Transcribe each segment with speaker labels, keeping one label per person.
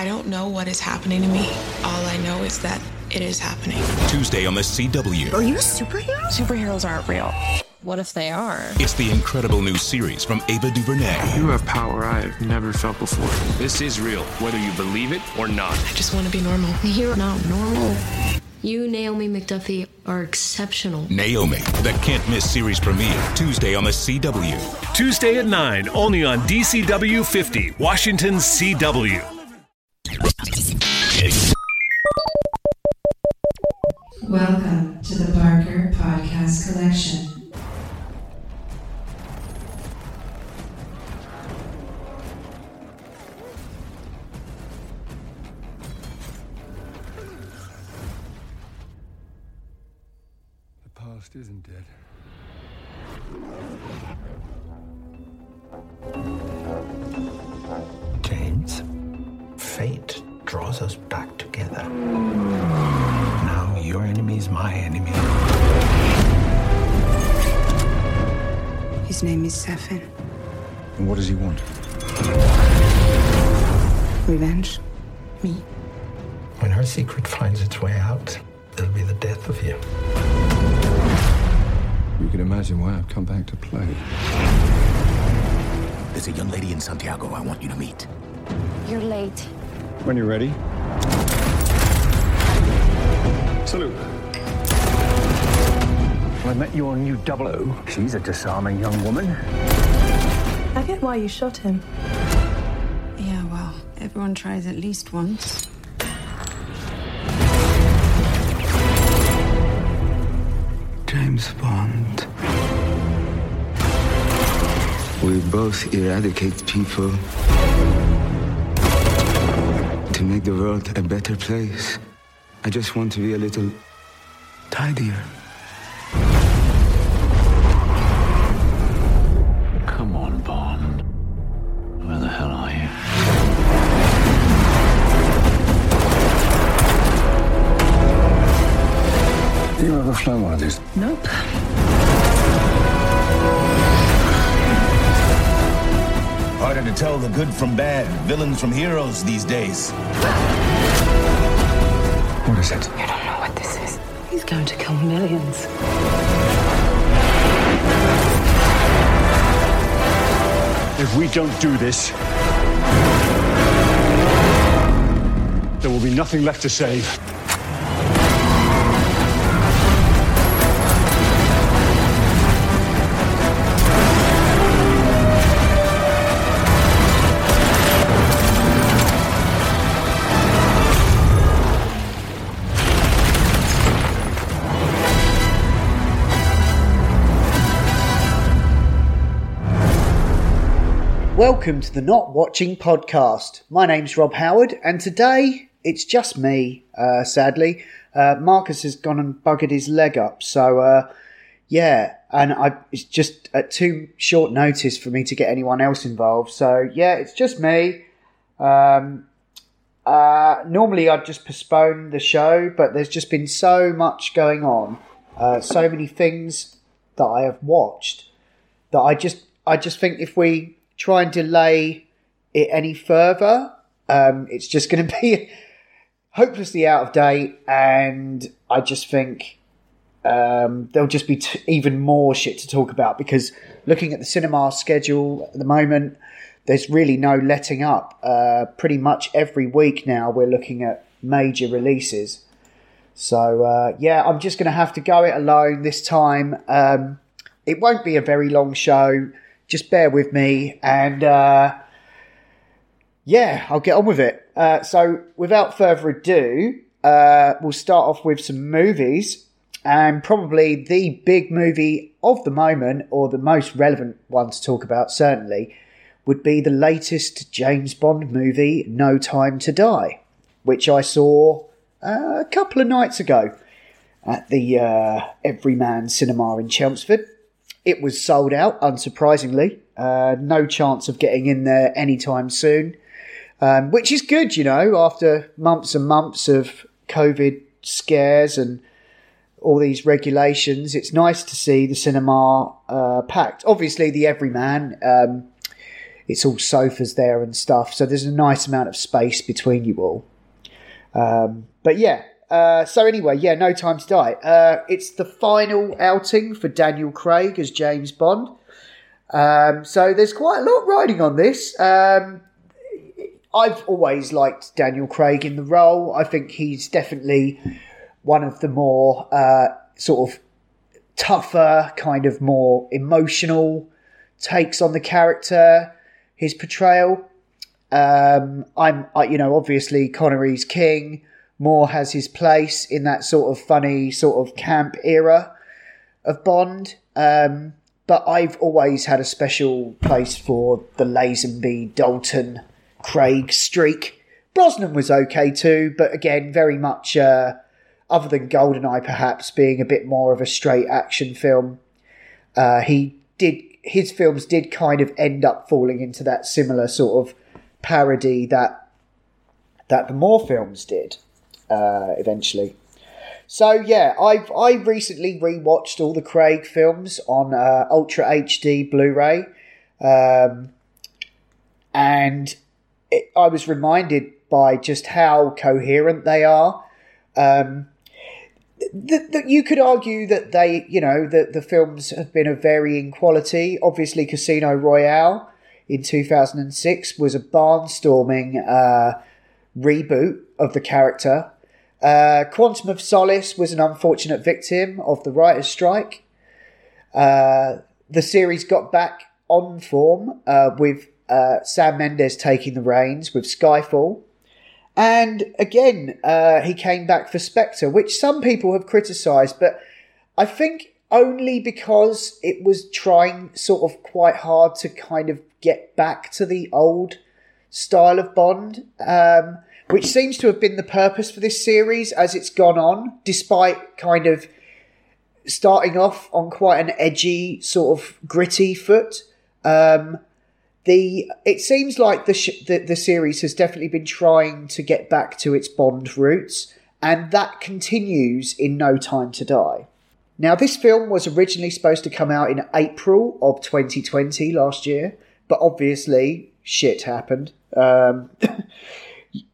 Speaker 1: I don't know what is happening to me. All I know is that it is happening.
Speaker 2: Tuesday on the CW.
Speaker 3: Are you a superhero?
Speaker 1: Superheroes aren't real.
Speaker 4: What if they are?
Speaker 2: It's the incredible new series from Ava DuVernay.
Speaker 5: You have power I have never felt before.
Speaker 6: This is real, whether you believe it or not.
Speaker 1: I just want to be normal.
Speaker 4: You're not normal. You, Naomi McDuffie, are exceptional.
Speaker 2: Naomi, the can't miss series premiere Tuesday on the CW.
Speaker 7: Tuesday at 9, only on DCW 50, Washington CW.
Speaker 8: Welcome to the Barker Podcast Collection.
Speaker 3: Me.
Speaker 9: When her secret finds its way out, it'll be the death of you.
Speaker 5: You can imagine why I've come back to play.
Speaker 10: There's a young lady in Santiago I want you to meet.
Speaker 4: You're late.
Speaker 5: When you're ready. Salute.
Speaker 9: I met your new double O. She's a disarming young woman.
Speaker 11: I get why you shot him.
Speaker 3: Everyone tries at least once.
Speaker 9: James Bond.
Speaker 12: We both eradicate people to make the world a better place. I just want to be a little tidier.
Speaker 5: Flown one of these?
Speaker 11: Nope.
Speaker 10: Harder to tell the good from bad, villains from heroes these days.
Speaker 5: What is it?
Speaker 11: You don't know what this is. He's going to kill millions.
Speaker 7: If we don't do this, there will be nothing left to save.
Speaker 13: Welcome to the Not Watching Podcast. My name's Rob Howard, and today it's just me, uh, sadly. Uh, Marcus has gone and buggered his leg up, so uh, yeah, and I, it's just at too short notice for me to get anyone else involved. So yeah, it's just me. Um, uh, normally I'd just postpone the show, but there's just been so much going on, uh, so many things that I have watched that I just I just think if we try and delay it any further, um, it's just going to be hopelessly out of date, and I just think um, there'll just be t- even more shit to talk about because looking at the cinema schedule at the moment, there's really no letting up. Uh, pretty much every week now, we're looking at major releases. So uh, yeah, I'm just going to have to go it alone this time. Um, it won't be a very long show. Just bear with me, and uh, yeah, I'll get on with it. Uh, so, without further ado, uh, we'll start off with some movies, and probably the big movie of the moment, or the most relevant one to talk about, certainly, would be the latest James Bond movie, No Time to Die, which I saw uh, a couple of nights ago at the uh, Everyman Cinema in Chelmsford. It was sold out, unsurprisingly. Uh, no chance of getting in there anytime soon, um, which is good, you know, after months and months of COVID scares and all these regulations. It's nice to see the cinema uh, packed. Obviously, the Everyman um, it's all sofas there and stuff. So there's a nice amount of space between you all. Um, but yeah, uh, so anyway, yeah, No Time to Die. Uh, it's the final outing for Daniel Craig as James Bond. Um, so there's quite a lot riding on this. Um, I've always liked Daniel Craig in the role. I think he's definitely one of the more uh, sort of tougher, kind of more emotional takes on the character, his portrayal. Um, I'm, I, you know, obviously Connery's king. Moore has his place in that sort of funny, sort of camp era of Bond. Um, but I've always had a special place for the Lazenby, Dalton, Craig streak. Brosnan was okay too, but again, very much uh, other than Goldeneye, perhaps being a bit more of a straight action film. Uh, he did his films did kind of end up falling into that similar sort of parody that that the Moore films did uh, eventually. So yeah, I've I recently rewatched all the Craig films on uh, Ultra HD Blu-ray, um, and it, I was reminded by just how coherent they are. Um, that you could argue that they, you know, that the films have been of varying quality. Obviously, Casino Royale in 2006 was a barnstorming uh, reboot of the character. Uh, Quantum of Solace was an unfortunate victim of the writer's strike. Uh, the series got back on form uh, with uh, Sam Mendes taking the reins with Skyfall. And again, uh, he came back for Spectre, which some people have criticised, but I think only because it was trying sort of quite hard to kind of get back to the old style of Bond, um, which seems to have been the purpose for this series as it's gone on, despite kind of starting off on quite an edgy, sort of gritty foot. Um, the it seems like the, sh- the the series has definitely been trying to get back to its Bond roots, and that continues in No Time to Die. Now, this film was originally supposed to come out in April of 2020 last year, but obviously shit happened. Um,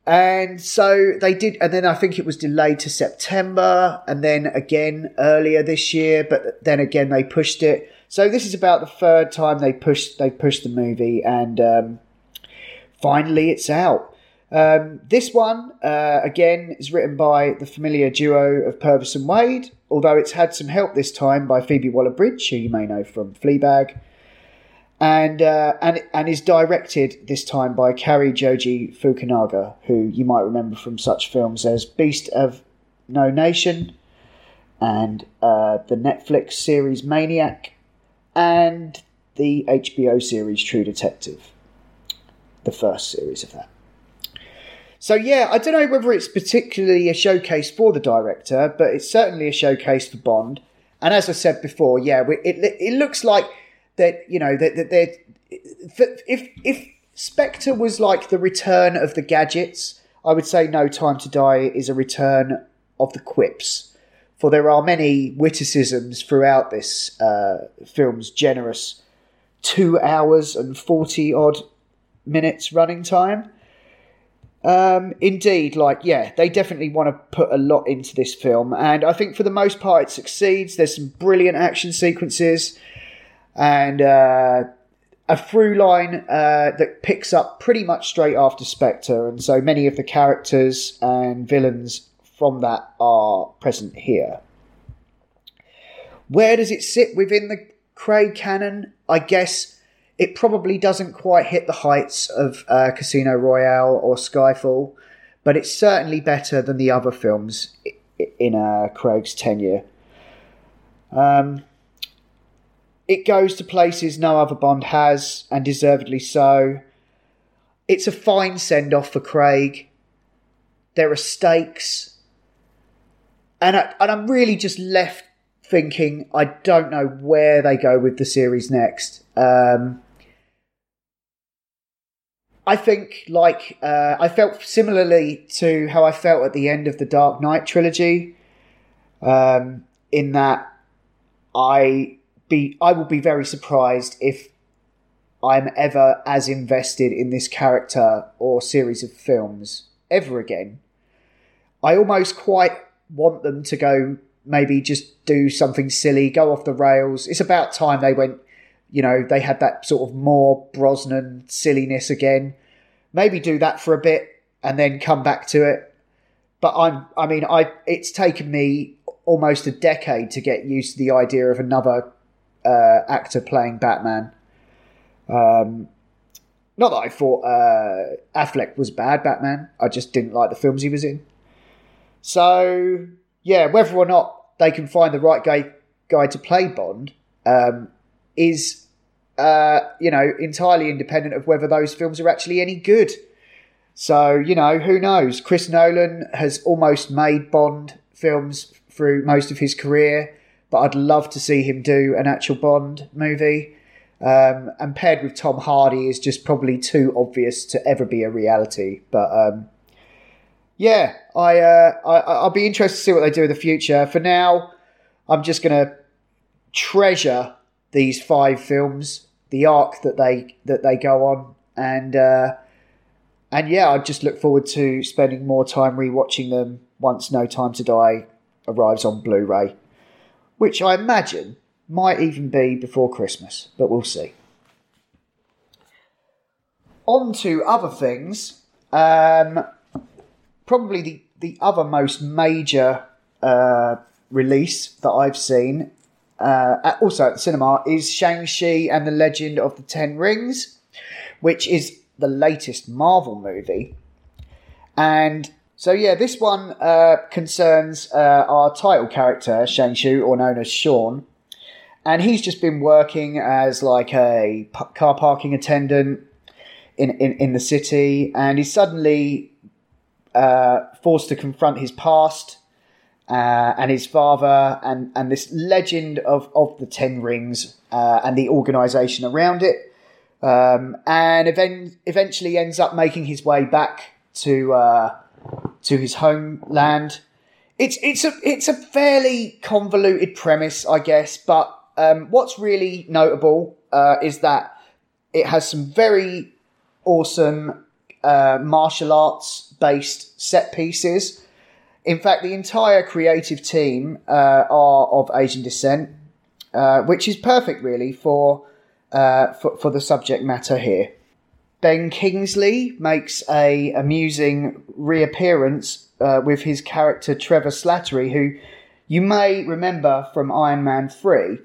Speaker 13: and so they did, and then I think it was delayed to September, and then again earlier this year, but then again they pushed it. So this is about the third time they pushed they pushed the movie, and um, finally it's out. Um, this one uh, again is written by the familiar duo of Purvis and Wade, although it's had some help this time by Phoebe Waller-Bridge, who you may know from Fleabag, and uh, and and is directed this time by Cary Joji Fukunaga, who you might remember from such films as Beast of No Nation and uh, the Netflix series Maniac and the HBO series True Detective, the first series of that. So yeah, I don't know whether it's particularly a showcase for the director, but it's certainly a showcase for Bond. And as I said before, yeah, it it looks like that you know that that if if Spectre was like the return of the gadgets, I would say No Time to Die is a return of the quips for there are many witticisms throughout this uh, film's generous two hours and 40 odd minutes running time. Um, indeed, like, yeah, they definitely want to put a lot into this film, and I think for the most part it succeeds. There's some brilliant action sequences and uh, a through line uh, that picks up pretty much straight after Spectre, and so many of the characters and villains from that are present here. Where does it sit within the Craig canon? I guess it probably doesn't quite hit the heights of uh, Casino Royale or Skyfall, but it's certainly better than the other films in uh, Craig's tenure. Um, it goes to places no other Bond has, and deservedly so. It's a fine send off for Craig. There are stakes and I, and I'm really just left thinking I don't know where they go with the series next. Um, I think like uh, I felt similarly to how I felt at the end of the Dark Knight trilogy, um, in that I be I will be very surprised if I'm ever as invested in this character or series of films ever again. I almost quite want them to go maybe just do something silly, go off the rails. It's about time they went, you know, they had that sort of more Brosnan silliness again. Maybe do that for a bit and then come back to it. But I'm, I mean, I it's taken me almost a decade to get used to the idea of another uh, actor playing Batman. Um, not that I thought uh, Affleck was bad Batman. I just didn't like the films he was in. So yeah, whether or not they can find the right guy guy to play Bond um, is uh, you know entirely independent of whether those films are actually any good. So you know who knows? Chris Nolan has almost made Bond films through most of his career, but I'd love to see him do an actual Bond movie. Um, and paired with Tom Hardy is just probably too obvious to ever be a reality. But um, yeah, I, uh, I I'll be interested to see what they do in the future. For now, I'm just to treasure these five films, the arc that they that they go on, and uh, and yeah, I just look forward to spending more time rewatching them once No Time to Die arrives on Blu-ray, which I imagine might even be before Christmas, but we'll see. On to other things. Um, probably the, the other most major uh, release that I've seen, uh, also at the cinema, is Shang-Chi and the Legend of the Ten Rings, which is the latest Marvel movie. And so, yeah, this one uh, concerns uh, our title character, Shang-Chi, or known as Sean. And he's just been working as like a p- car parking attendant in, in, in the city, and he's suddenly uh, forced to confront his past uh, and his father and, and this legend of, of the Ten Rings uh, and the organisation around it. Um, and even, eventually ends up making his way back to uh, to his homeland. It's it's a it's a fairly convoluted premise, I guess, but um, what's really notable uh, is that it has some very awesome uh, martial arts based set pieces. In fact, the entire creative team uh, are of Asian descent, uh, which is perfect, really, for, uh, for, for the subject matter here. Ben Kingsley makes a amusing reappearance uh, with his character Trevor Slattery, who you may remember from Iron Man 3,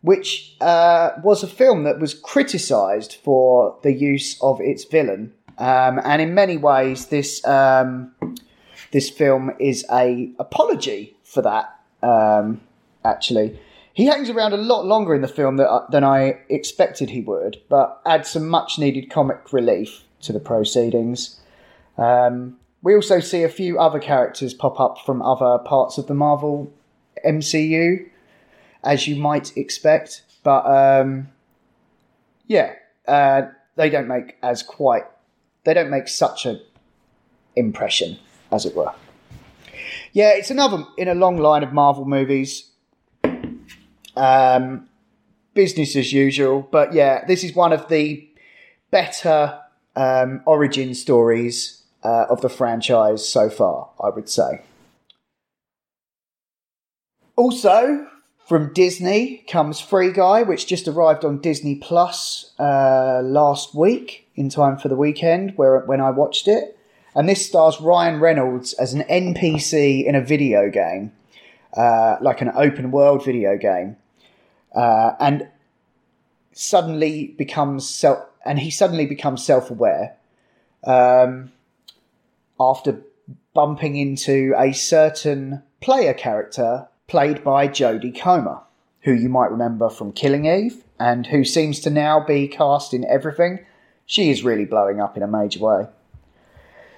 Speaker 13: which uh, was a film that was criticised for the use of its villain. Um, and in many ways, this um, this film is a apology for that. Um, actually, he hangs around a lot longer in the film that, than I expected he would, but adds some much needed comic relief to the proceedings. Um, we also see a few other characters pop up from other parts of the Marvel MCU, as you might expect, but um, yeah, uh, they don't make as quite they don't make such a impression, as it were. Yeah, it's another in a long line of Marvel movies. Um, business as usual, but yeah, this is one of the better um, origin stories uh, of the franchise so far, I would say. Also, from Disney comes Free Guy, which just arrived on Disney Plus uh, last week in time for the weekend where when I watched it. And this stars Ryan Reynolds as an NPC in a video game, uh, like an open world video game, uh, and suddenly becomes self and he suddenly becomes self aware um, after bumping into a certain player character played by Jodie Comer, who you might remember from Killing Eve, and who seems to now be cast in everything. She is really blowing up in a major way.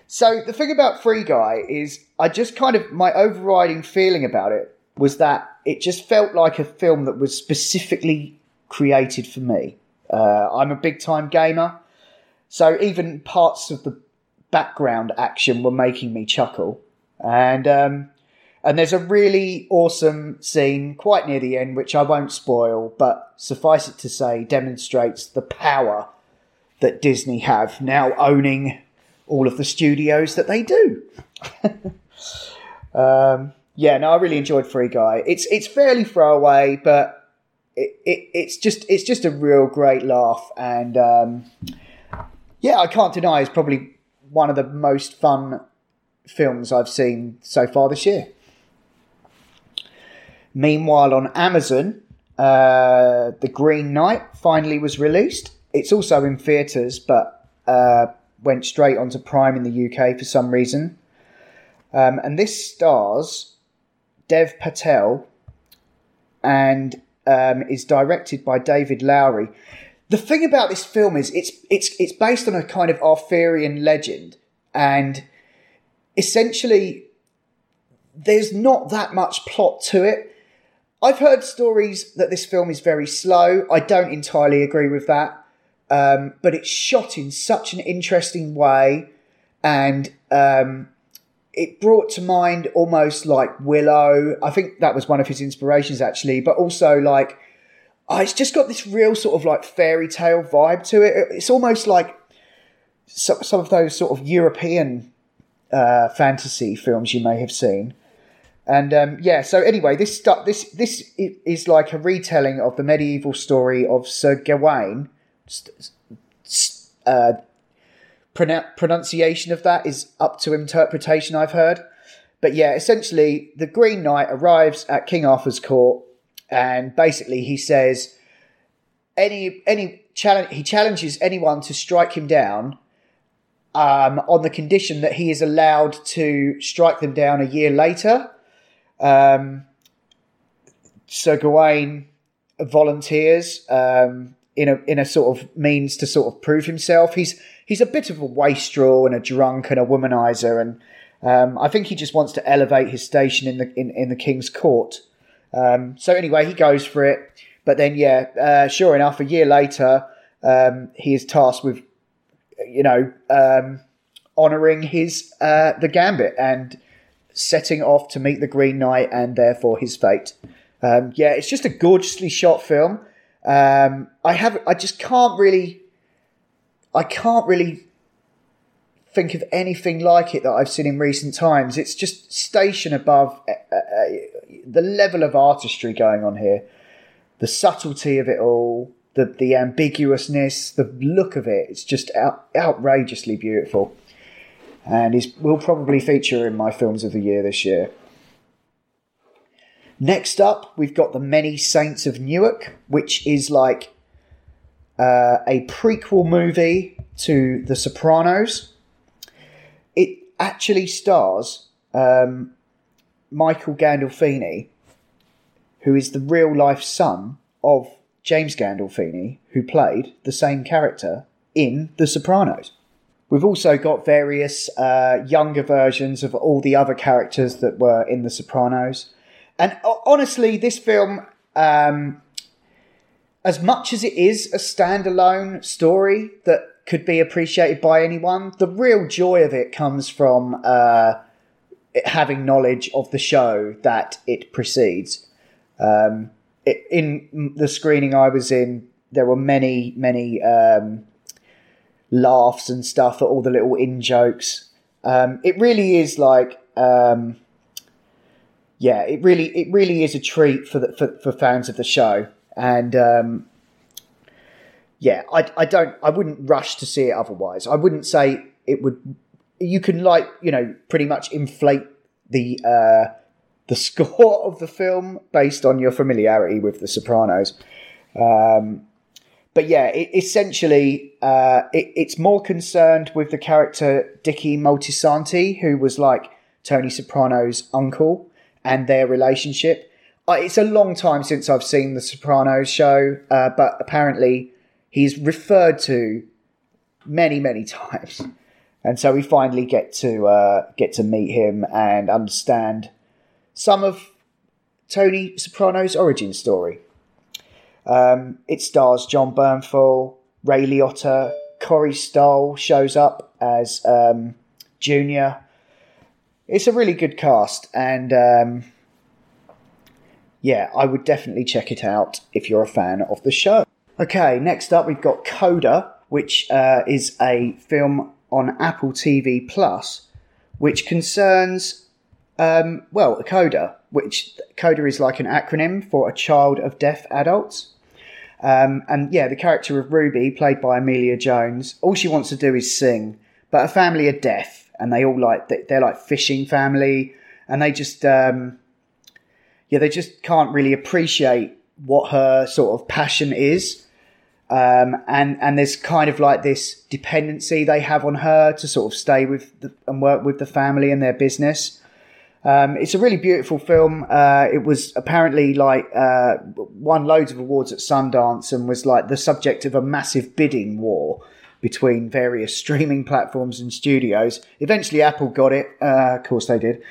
Speaker 13: So the thing about Free Guy is, I just kind of my overriding feeling about it was that it just felt like a film that was specifically created for me. Uh, I'm a big time gamer, so even parts of the background action were making me chuckle. And um, and there's a really awesome scene quite near the end, which I won't spoil, but suffice it to say, demonstrates the power that Disney have now owning all of the studios that they do. um, yeah, no, I really enjoyed Free Guy. It's it's fairly throwaway, but it, it, it's just it's just a real great laugh, and um, yeah, I can't deny it's probably one of the most fun films I've seen so far this year. Meanwhile, on Amazon, uh, The Green Knight finally was released. It's also in theatres, but uh, went straight onto Prime in the UK for some reason. Um, and this stars Dev Patel and um, is directed by David Lowery. The thing about this film is it's it's it's based on a kind of Arthurian legend, and essentially there's not that much plot to it. I've heard stories that this film is very slow. I don't entirely agree with that, um, but it's shot in such an interesting way, and um, it brought to mind almost like Willow. I think that was one of his inspirations actually, but also like oh, it's just got this real sort of like fairy tale vibe to it. It's almost like some, some of those sort of European uh, fantasy films you may have seen. And um, yeah, so anyway, this stu- this this is like a retelling of the medieval story of Sir Gawain. Uh, pronunciation of that is up to interpretation. I've heard, but yeah, essentially, the Green Knight arrives at King Arthur's court, and basically he says any any challenge he challenges anyone to strike him down um, on the condition that he is allowed to strike them down a year later. Um, Sir Gawain volunteers um, in a in a sort of means to sort of prove himself. He's he's a bit of a wastrel and a drunk and a womanizer, and um, I think he just wants to elevate his station in the in, in the king's court. Um, so anyway, he goes for it. But then, yeah, uh, sure enough, a year later, um, he is tasked with, you know, um, honouring his uh, the gambit and setting off to meet the Green Knight and therefore his fate. Um, yeah, it's just a gorgeously shot film. Um, I have, I just can't really, I can't really think of anything like it that I've seen in recent times. It's just station above uh, uh, the level of artistry going on here, the subtlety of it all, the the ambiguousness, the look of it. It's just out, outrageously beautiful, and is will probably feature in my films of the year this year. Next up, we've got the Many Saints of Newark, which is like uh, a prequel movie to The Sopranos. It actually stars um, Michael Gandolfini, who is the real life son of James Gandolfini, who played the same character in The Sopranos. We've also got various uh, younger versions of all the other characters that were in The Sopranos. And honestly, this film, um, as much as it is a standalone story that could be appreciated by anyone, the real joy of it comes from uh, having knowledge of the show that it precedes. Um, it, in the screening I was in, there were many, many um, laughs and stuff at all the little in jokes. Um, it really is like, um, yeah, it really, it really is a treat for the for, for fans of the show, and um, yeah, I, I don't, I wouldn't rush to see it otherwise. I wouldn't say it would you can like you know pretty much inflate the uh, the score of the film based on your familiarity with The Sopranos. Um, but yeah, it, essentially, uh, it, it's more concerned with the character Dickie Moltisanti, who was like Tony Soprano's uncle, and their relationship. It's a long time since I've seen The Sopranos show, uh, but apparently he's referred to many, many times and so we finally get to uh, get to meet him and understand some of Tony Soprano's origin story. Um, it stars Jon Bernthal, Ray Liotta, Corey Stoll shows up as um, Junior. It's a really good cast, and um, yeah, I would definitely check it out if you're a fan of the show. Okay, next up we've got Coda, which uh, is a film on Apple TV Plus, which concerns, um, well, a CODA, which CODA is like an acronym for a child of deaf adults. Um, and yeah, the character of Ruby, played by Emilia Jones, all she wants to do is sing, but her family are deaf, and they all like they're like fishing family, and they just um, yeah, they just can't really appreciate what her sort of passion is. Um, and and there's kind of like this dependency they have on her to sort of stay with the, and work with the family and their business. Um, it's a really beautiful film. Uh, it was apparently like uh, won loads of awards at Sundance and was like the subject of a massive bidding war between various streaming platforms and studios. Eventually, Apple got it. Uh, of course, they did.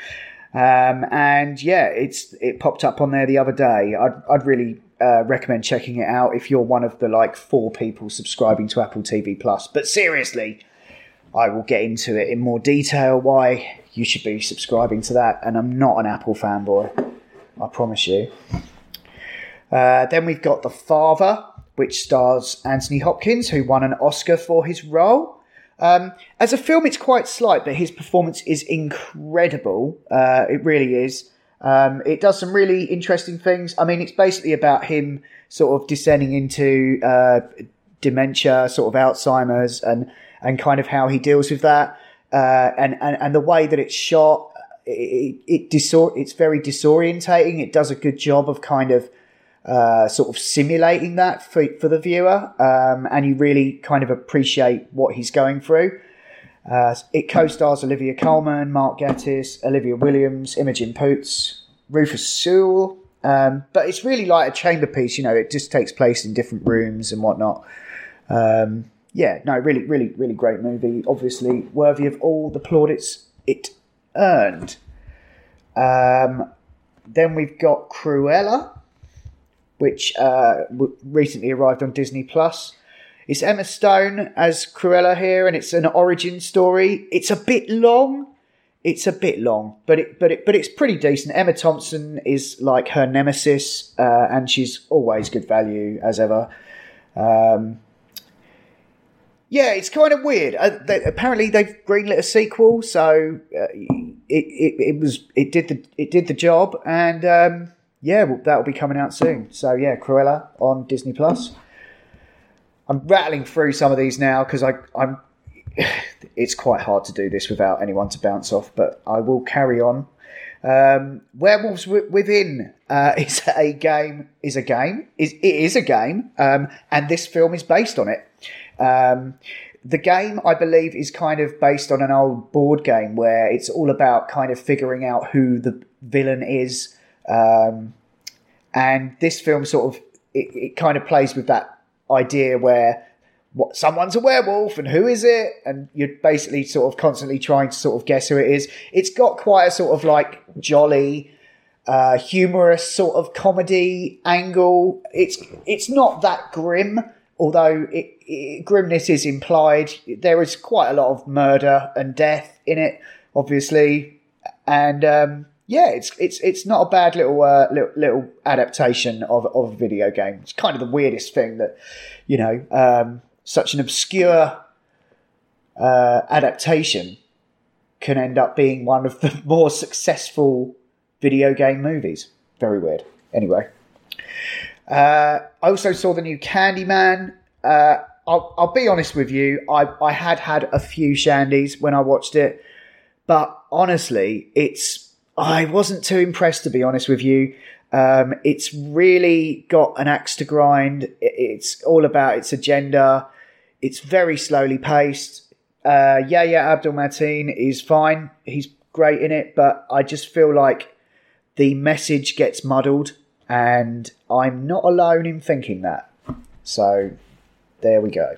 Speaker 13: Um, and yeah, it's it popped up on there the other day. I'd, I'd really uh, recommend checking it out if you're one of the like four people subscribing to Apple TV Plus. But seriously, I will get into it in more detail why you should be subscribing to that. And I'm not an Apple fanboy, I promise you. Uh, then we've got The Father, which stars Anthony Hopkins, who won an Oscar for his role. Um, as a film, it's quite slight, but his performance is incredible. Uh, it really is. Um, it does some really interesting things. I mean, it's basically about him sort of descending into uh, dementia, sort of Alzheimer's, and and kind of how he deals with that, uh, and, and and the way that it's shot. It, it, disor- it's very disorientating. It does a good job of kind of uh, sort of simulating that for, for the viewer, um, and you really kind of appreciate what he's going through. Uh, it co-stars Olivia Colman, Mark Gatiss, Olivia Williams, Imogen Poots, Rufus Sewell. Um, but it's really like a chamber piece, you know. It just takes place in different rooms and whatnot. Um, yeah, no, really, really, really great movie. Obviously worthy of all the plaudits it earned. Um, then we've got Cruella, which uh, recently arrived on Disney Plus. It's Emma Stone as Cruella here, and it's an origin story. It's a bit long. It's a bit long, but it but it but it's pretty decent. Emma Thompson is like her nemesis, uh, and she's always good value as ever. Um, yeah, it's kind of weird. Uh, they, apparently, they've greenlit a sequel, so uh, it, it, it was it did the it did the job, and um, yeah, well, that'll be coming out soon. So yeah, Cruella on Disney Plus. I'm rattling through some of these now because I I'm. It's quite hard to do this without anyone to bounce off, but I will carry on. Um, Werewolves Within uh, is a game. Is a game. Is it is a game, um, and this film is based on it. Um, the game, I believe, is kind of based on an old board game where it's all about kind of figuring out who the villain is. Um, and this film sort of it, it kind of plays with that idea where what someone's a werewolf and who is it? And you're basically sort of constantly trying to sort of guess who it is. It's got quite a sort of like jolly uh, humorous sort of comedy angle. It's it's not that grim although it, it, grimness is implied. There is quite a lot of murder and death in it obviously. And um, yeah, it's it's it's not a bad little uh, little, little adaptation of of a video game. It's kind of the weirdest thing that you know um, such an obscure uh, adaptation can end up being one of the more successful video game movies. Very weird. Anyway, uh, I also saw the new Candyman. Uh, I'll, I'll be honest with you. I I had had a few shandies when I watched it, but honestly, it's I wasn't too impressed, to be honest with you. Um, it's really got an axe to grind. It's all about its agenda. It's very slowly paced. Uh, Yahya Abdul Mateen is fine. He's great in it, but I just feel like the message gets muddled, and I'm not alone in thinking that. So there we go.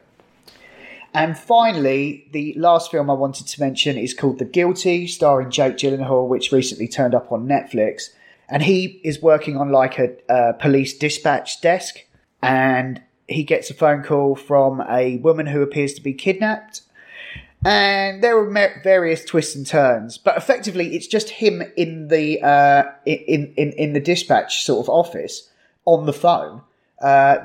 Speaker 13: And finally, the last film I wanted to mention is called The Guilty, starring Jake Gyllenhaal, which recently turned up on Netflix. And he is working on like a, a police dispatch desk, and he gets a phone call from a woman who appears to be kidnapped. And there are various twists and turns, but effectively, it's just him in the uh, in in in the dispatch sort of office on the phone, uh,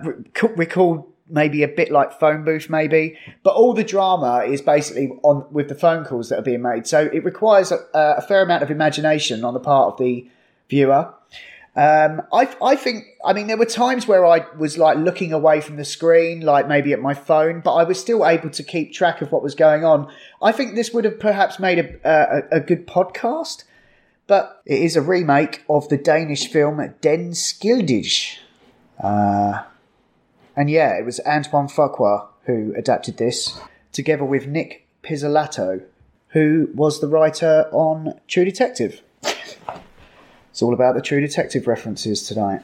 Speaker 13: recalled maybe a bit like phone booth, maybe. But all the drama is basically on with the phone calls that are being made. So it requires a, a fair amount of imagination on the part of the viewer. Um, I, I think, I mean, there were times where I was like looking away from the screen, like maybe at my phone, but I was still able to keep track of what was going on. I think this would have perhaps made a, a, a good podcast, but it is a remake of the Danish film Den Skyldige. Uh, and yeah, it was Antoine Fuqua who adapted this, together with Nic Pizzolatto, who was the writer on True Detective. It's all about the True Detective references tonight.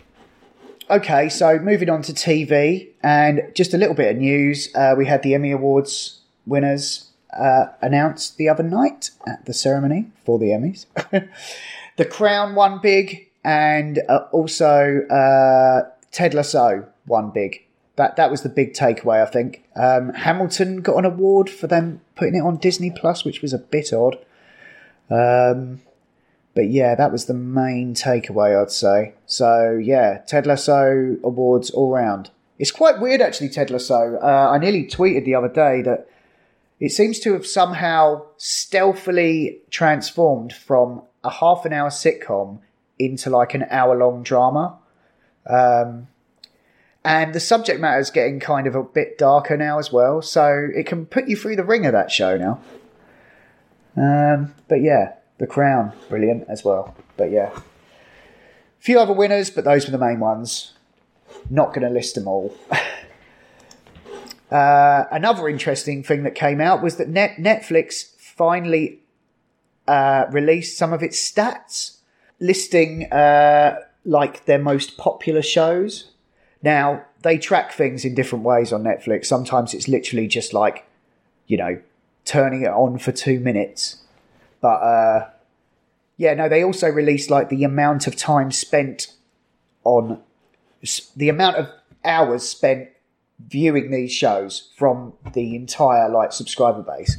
Speaker 13: okay, so moving on to TV, and just a little bit of news. Uh, we had the Emmy Awards winners uh, announced the other night at the ceremony for the Emmys. the Crown won big, and uh, also uh, Ted Lasso won big. That that was the big takeaway, I think. Um, Hamilton got an award for them putting it on Disney Plus, which was a bit odd. Um, but yeah, that was the main takeaway, I'd say. So yeah, Ted Lasso awards all round. It's quite weird, actually, Ted Lasso. Uh, I nearly tweeted the other day that it seems to have somehow stealthily transformed from a half an hour sitcom into like an hour long drama. Um, and the subject matter is getting kind of a bit darker now as well, so it can put you through the ring of that show now. Um, but yeah, the Crown, brilliant as well. But yeah, a few other winners, but those were the main ones. Not going to list them all. uh, another interesting thing that came out was that Net- Netflix finally uh, released some of its stats, listing uh, like their most popular shows. Now they track things in different ways on Netflix. Sometimes it's literally just like, you know, turning it on for two minutes but uh, yeah, no, they also release like the amount of time spent on the amount of hours spent viewing these shows from the entire like subscriber base.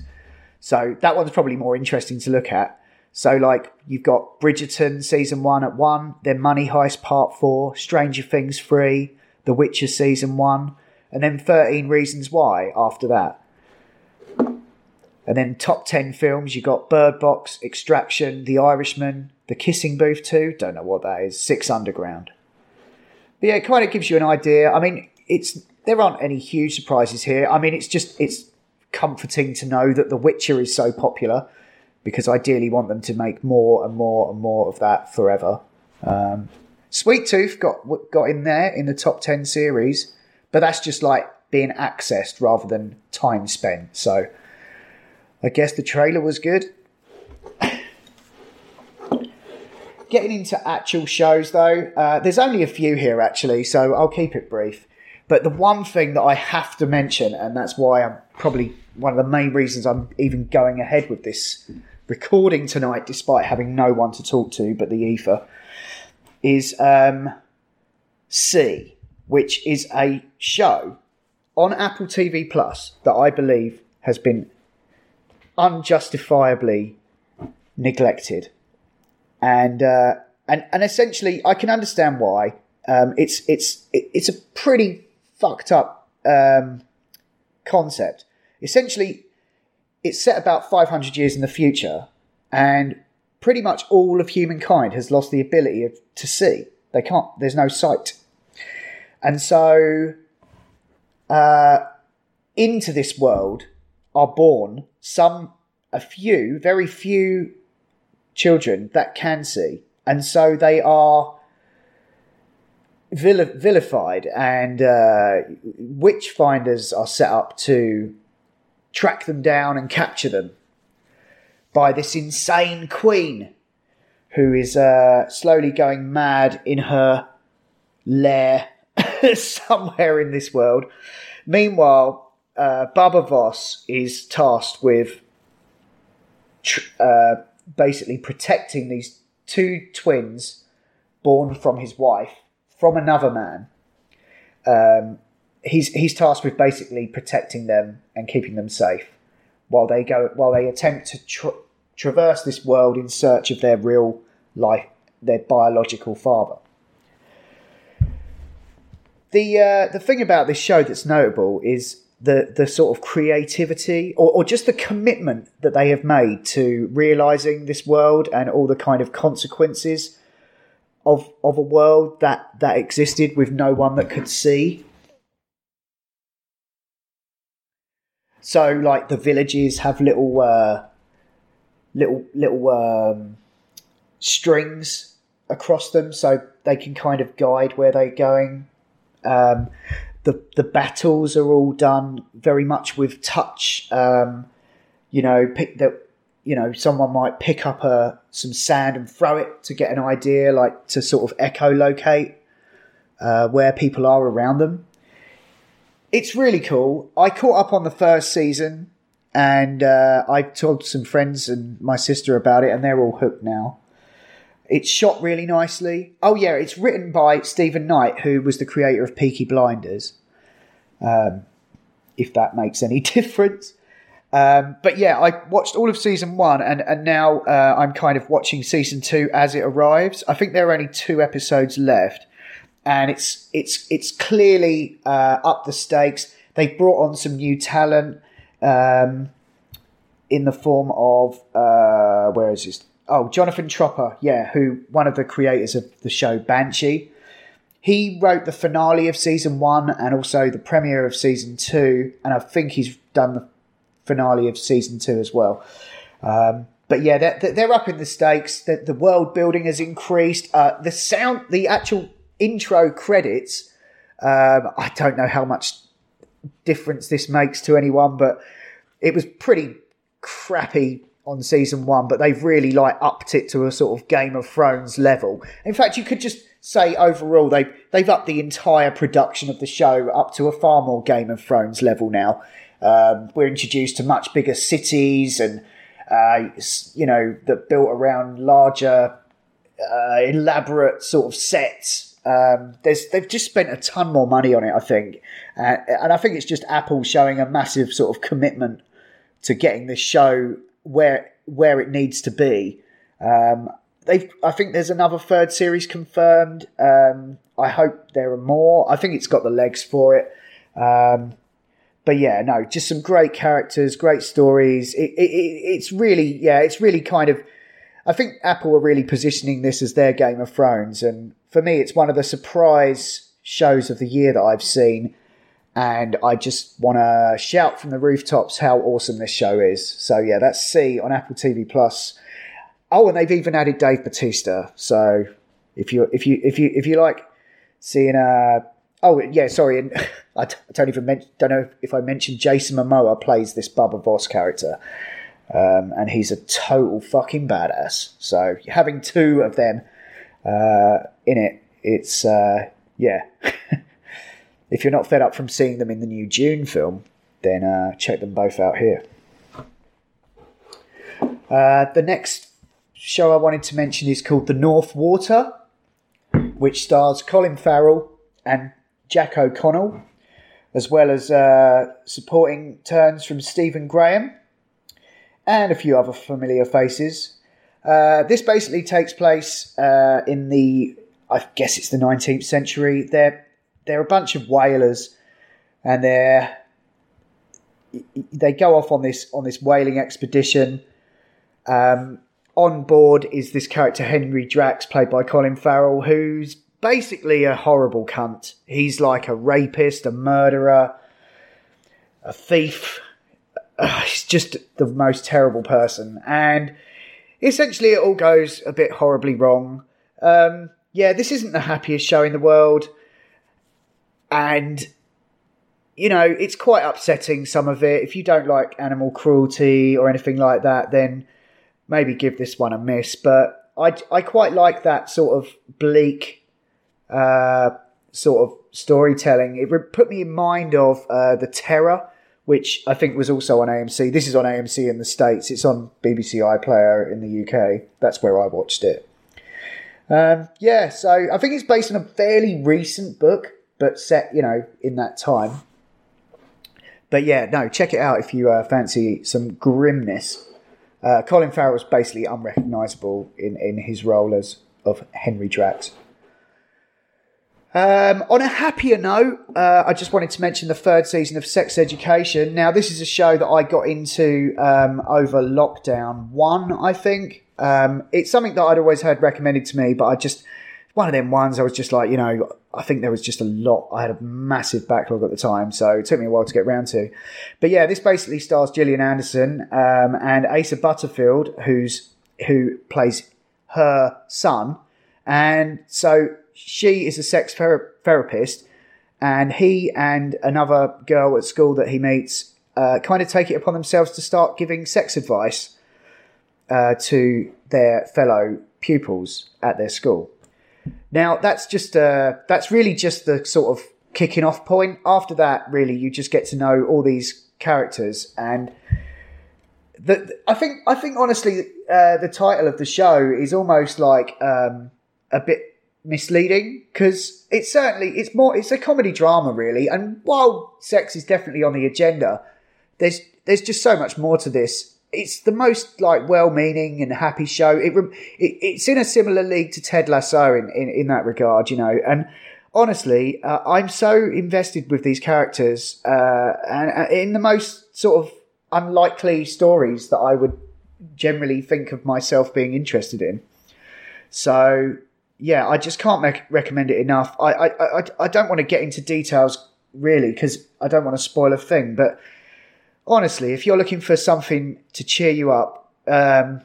Speaker 13: So that one's probably more interesting to look at. So like you've got Bridgerton season one at one, then Money Heist part four, Stranger Things three, The Witcher season one, and then Thirteen Reasons Why after that. And then top 10 films, you got Bird Box, Extraction, The Irishman, The Kissing Booth 2, don't know what that is, Six Underground. But yeah, it kind of gives you an idea. I mean, it's there aren't any huge surprises here. I mean, it's just it's comforting to know that The Witcher is so popular because I ideally want them to make more and more and more of that forever. Um, Sweet Tooth got got in there in the top 10 series, but that's just like being accessed rather than time spent. So I guess the trailer was good. Getting into actual shows though, uh, there's only a few here actually, so I'll keep it brief. But the one thing that I have to mention, and that's why I'm probably one of the main reasons I'm even going ahead with this recording tonight, despite having no one to talk to but the ether, is um, See, which is a show on Apple TV Plus that I believe has been unjustifiably neglected, and uh, and and essentially, I can understand why. Um, it's it's it's a pretty fucked up um, concept. Essentially, it's set about 500 years in the future, and pretty much all of humankind has lost the ability of, to see. They can't. There's no sight, and so uh, into this world are born some, a few, very few children that can see. And so they are vilified, and uh, witch finders are set up to track them down and capture them by this insane queen who is uh, slowly going mad in her lair somewhere in this world. Meanwhile, uh, Baba Voss is tasked with tr- uh, basically protecting these two twins born from his wife from another man. Um, he's he's tasked with basically protecting them and keeping them safe while they go while they attempt to tra- traverse this world in search of their real life, their biological father. the uh, the thing about this show that's notable is the the sort of creativity or, or just the commitment that they have made to realizing this world and all the kind of consequences of of a world that that existed with no one that could see. So, like the villages have little uh, little little um, strings across them, so they can kind of guide where they're going. Um, the the battles are all done very much with touch. Um, you know, pick that. You know, someone might pick up a, some sand and throw it to get an idea, like to sort of echolocate uh, where people are around them. It's really cool. I caught up on the first season, and uh, I told some friends and my sister about it, and they're all hooked now. It's shot really nicely. Oh yeah, it's written by Steven Knight, who was the creator of Peaky Blinders. Um, if that makes any difference. Um, but yeah, I watched all of season one, and and now uh, I'm kind of watching season two as it arrives. I think there are only two episodes left, and it's it's it's clearly uh, up the stakes. They've brought on some new talent um, in the form of uh, where is this? Oh, Jonathan Tropper, yeah, who one of the creators of the show Banshee. He wrote the finale of season one and also the premiere of season two, and I think he's done the finale of season two as well. Um, but yeah, they're, they're up in the stakes. The, the world building has increased. Uh, the sound, the actual intro credits. Um, I don't know how much difference this makes to anyone, but it was pretty crappy on season one, but they've really like upped it to a sort of Game of Thrones level. In fact, you could just say overall they they've upped the entire production of the show up to a far more Game of Thrones level now. Um, we're introduced to much bigger cities and uh, you know that built around larger, uh, elaborate sort of sets. Um, they've just spent a ton more money on it, I think, uh, and I think it's just Apple showing a massive sort of commitment to getting this show where where it needs to be. Um, they I think there's another third series confirmed. Um, I hope there are more. I think it's got the legs for it. Um, but yeah, no, just some great characters, great stories. It, it, it's really, yeah, it's really kind of. I think Apple are really positioning this as their Game of Thrones, and for me, it's one of the surprise shows of the year that I've seen. And I just want to shout from the rooftops how awesome this show is. So yeah, that's See on Apple TV Plus. Oh, and they've even added Dave Batista. So if you if you if you if you like seeing a oh yeah, sorry, and I don't even men- don't know if I mentioned Jason Momoa plays this Baba Voss character, um, and he's a total fucking badass. So having two of them uh, in it, it's uh, yeah. if you're not fed up from seeing them in the new Dune film, then uh, check them both out here. Uh, the next show I wanted to mention is called The North Water, which stars Colin Farrell and Jack O'Connell, as well as uh, supporting turns from Stephen Graham and a few other familiar faces. Uh, this basically takes place uh, in the, I guess it's the 19th century. They're they're a bunch of whalers, and they're they go off on this on this whaling expedition. Um, on board is this character Henry Drax, played by Colin Farrell, who's basically a horrible cunt. He's like a rapist, a murderer, a thief. Uh, he's just the most terrible person, and essentially it all goes a bit horribly wrong. Um, yeah, this isn't the happiest show in the world, and you know it's quite upsetting. Some of it. If you don't like animal cruelty or anything like that, then maybe give this one a miss. But I, I quite like that sort of bleak uh, sort of storytelling. It put me in mind of uh, the Terror, which I think was also on AMC. This is on AMC in the states. It's on BBC iPlayer in the UK. That's where I watched it. Um, yeah, so I think it's based on a fairly recent book, but set you know in that time. But yeah, no, check it out if you uh, fancy some grimness. Uh, Colin Farrell is basically unrecognisable in, in his role as of Henry Drax. Um, on a happier note, uh, I just wanted to mention the third season of Sex Education. Now, this is a show that I got into um, over lockdown one, I think. Um, it's something that I'd always heard recommended to me, but I just, one of them ones I was just like, you know, I think there was just a lot. I had a massive backlog at the time, so it took me a while to get around to. But yeah, this basically stars Gillian Anderson um, and Asa Butterfield, who's who plays her son, and so she is a sex ther- therapist, and he and another girl at school that he meets uh, kind of take it upon themselves to start giving sex advice uh, to their fellow pupils at their school. Now that's just uh, that's really just the sort of kicking off point. After that, really, you just get to know all these characters, and the, I think I think honestly, uh, the title of the show is almost like um, a bit misleading because it's certainly it's more it's a comedy drama really, and while sex is definitely on the agenda, there's there's just so much more to this it's the most like well-meaning and happy show. It, it, it's in a similar league to Ted Lasso in, in, in that regard, you know. And honestly, uh, I'm so invested with these characters, uh, and uh, in the most sort of unlikely stories that I would generally think of myself being interested in. So yeah, I just can't make, recommend it enough. I I, I, I don't want to get into details really because I don't want to spoil a thing, but honestly, if you're looking for something to cheer you up, um,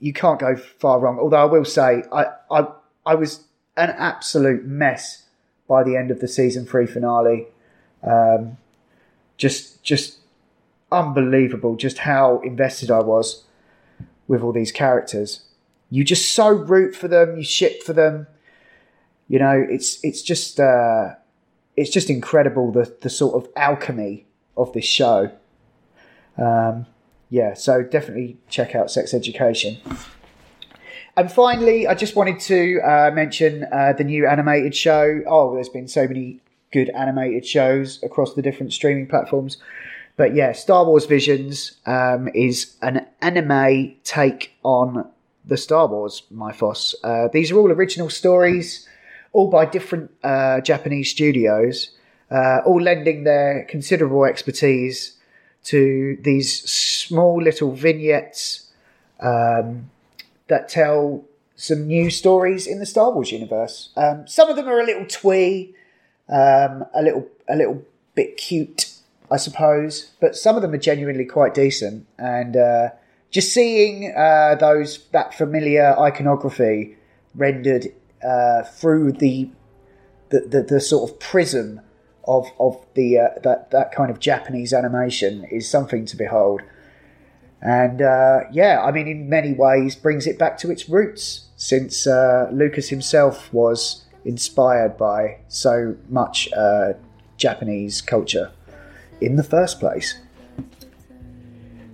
Speaker 13: you can't go far wrong. Although I will say, I, I, I was an absolute mess by the end of the season three finale. Um, just, just unbelievable, just how invested I was with all these characters. You just so root for them, you ship for them. You know, it's it's just uh, it's just incredible the the sort of alchemy of this show. Um, yeah, so definitely check out Sex Education. And finally, I just wanted to uh, mention uh, the new animated show. Oh, there's been so many good animated shows across the different streaming platforms. But yeah, Star Wars Visions um, is an anime take on the Star Wars mythos. Uh, these are all original stories, all by different uh, Japanese studios, uh, all lending their considerable expertise to these small little vignettes um, that tell some new stories in the Star Wars universe. Um, some of them are a little twee, um, a little a little bit cute, I suppose, but some of them are genuinely quite decent. And uh, just seeing uh, those that familiar iconography rendered uh, through the, the the, the sort of prism of of the uh, that that kind of Japanese animation is something to behold. And uh, yeah, I mean, in many ways, brings it back to its roots, since uh, Lucas himself was inspired by so much uh, Japanese culture in the first place.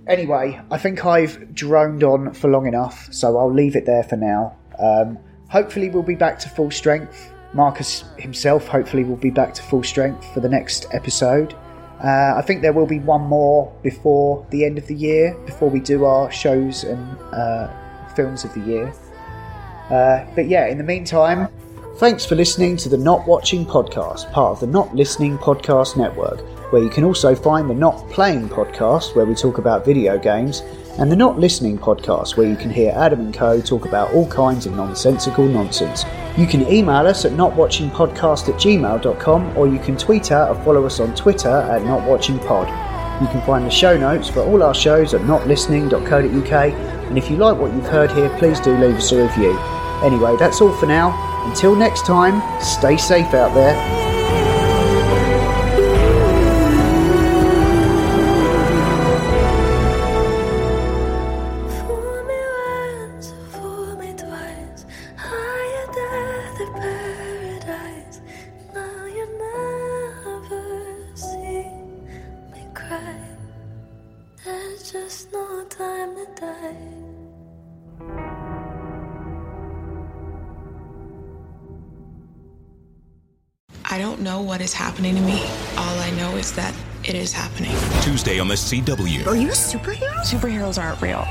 Speaker 13: Anyway, I think I've droned on for long enough, so I'll leave it there for now. Um, hopefully, we'll be back to full strength Marcus himself hopefully will be back to full strength for the next episode. Uh, I think there will be one more before the end of the year, before we do our shows and uh, films of the year. Uh, but yeah, in the meantime, thanks for listening to the Not Watching Podcast, part of the Not Listening Podcast Network, where you can also find the Not Playing Podcast, where we talk about video games, and the Not Listening podcast, where you can hear Adam and Co. talk about all kinds of nonsensical nonsense. You can email us at notwatchingpodcast at gmail.com or you can tweet out or follow us on Twitter at notwatchingpod. You can find the show notes for all our shows at notlistening.co.uk and if you like what you've heard here, please do leave us a review. Anyway, that's all for now. Until next time, stay safe out there.
Speaker 1: Happening to me. All I know is that it is happening.
Speaker 2: Tuesday on the CW.
Speaker 14: Are you a superhero?
Speaker 1: Superheroes aren't real.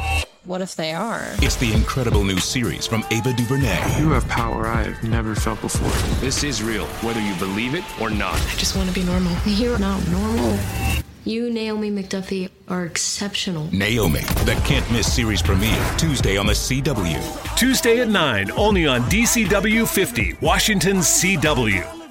Speaker 14: What if they are?
Speaker 2: It's the incredible new series from Ava DuVernay.
Speaker 15: You have power I have never felt before.
Speaker 6: This is real, whether you believe it or not.
Speaker 1: I just want to be normal.
Speaker 4: You're not normal. You, Naomi McDuffie, are exceptional.
Speaker 2: Naomi, the can't miss series premiere Tuesday on the CW.
Speaker 7: Tuesday at 9, only on DCW 50, Washington CW.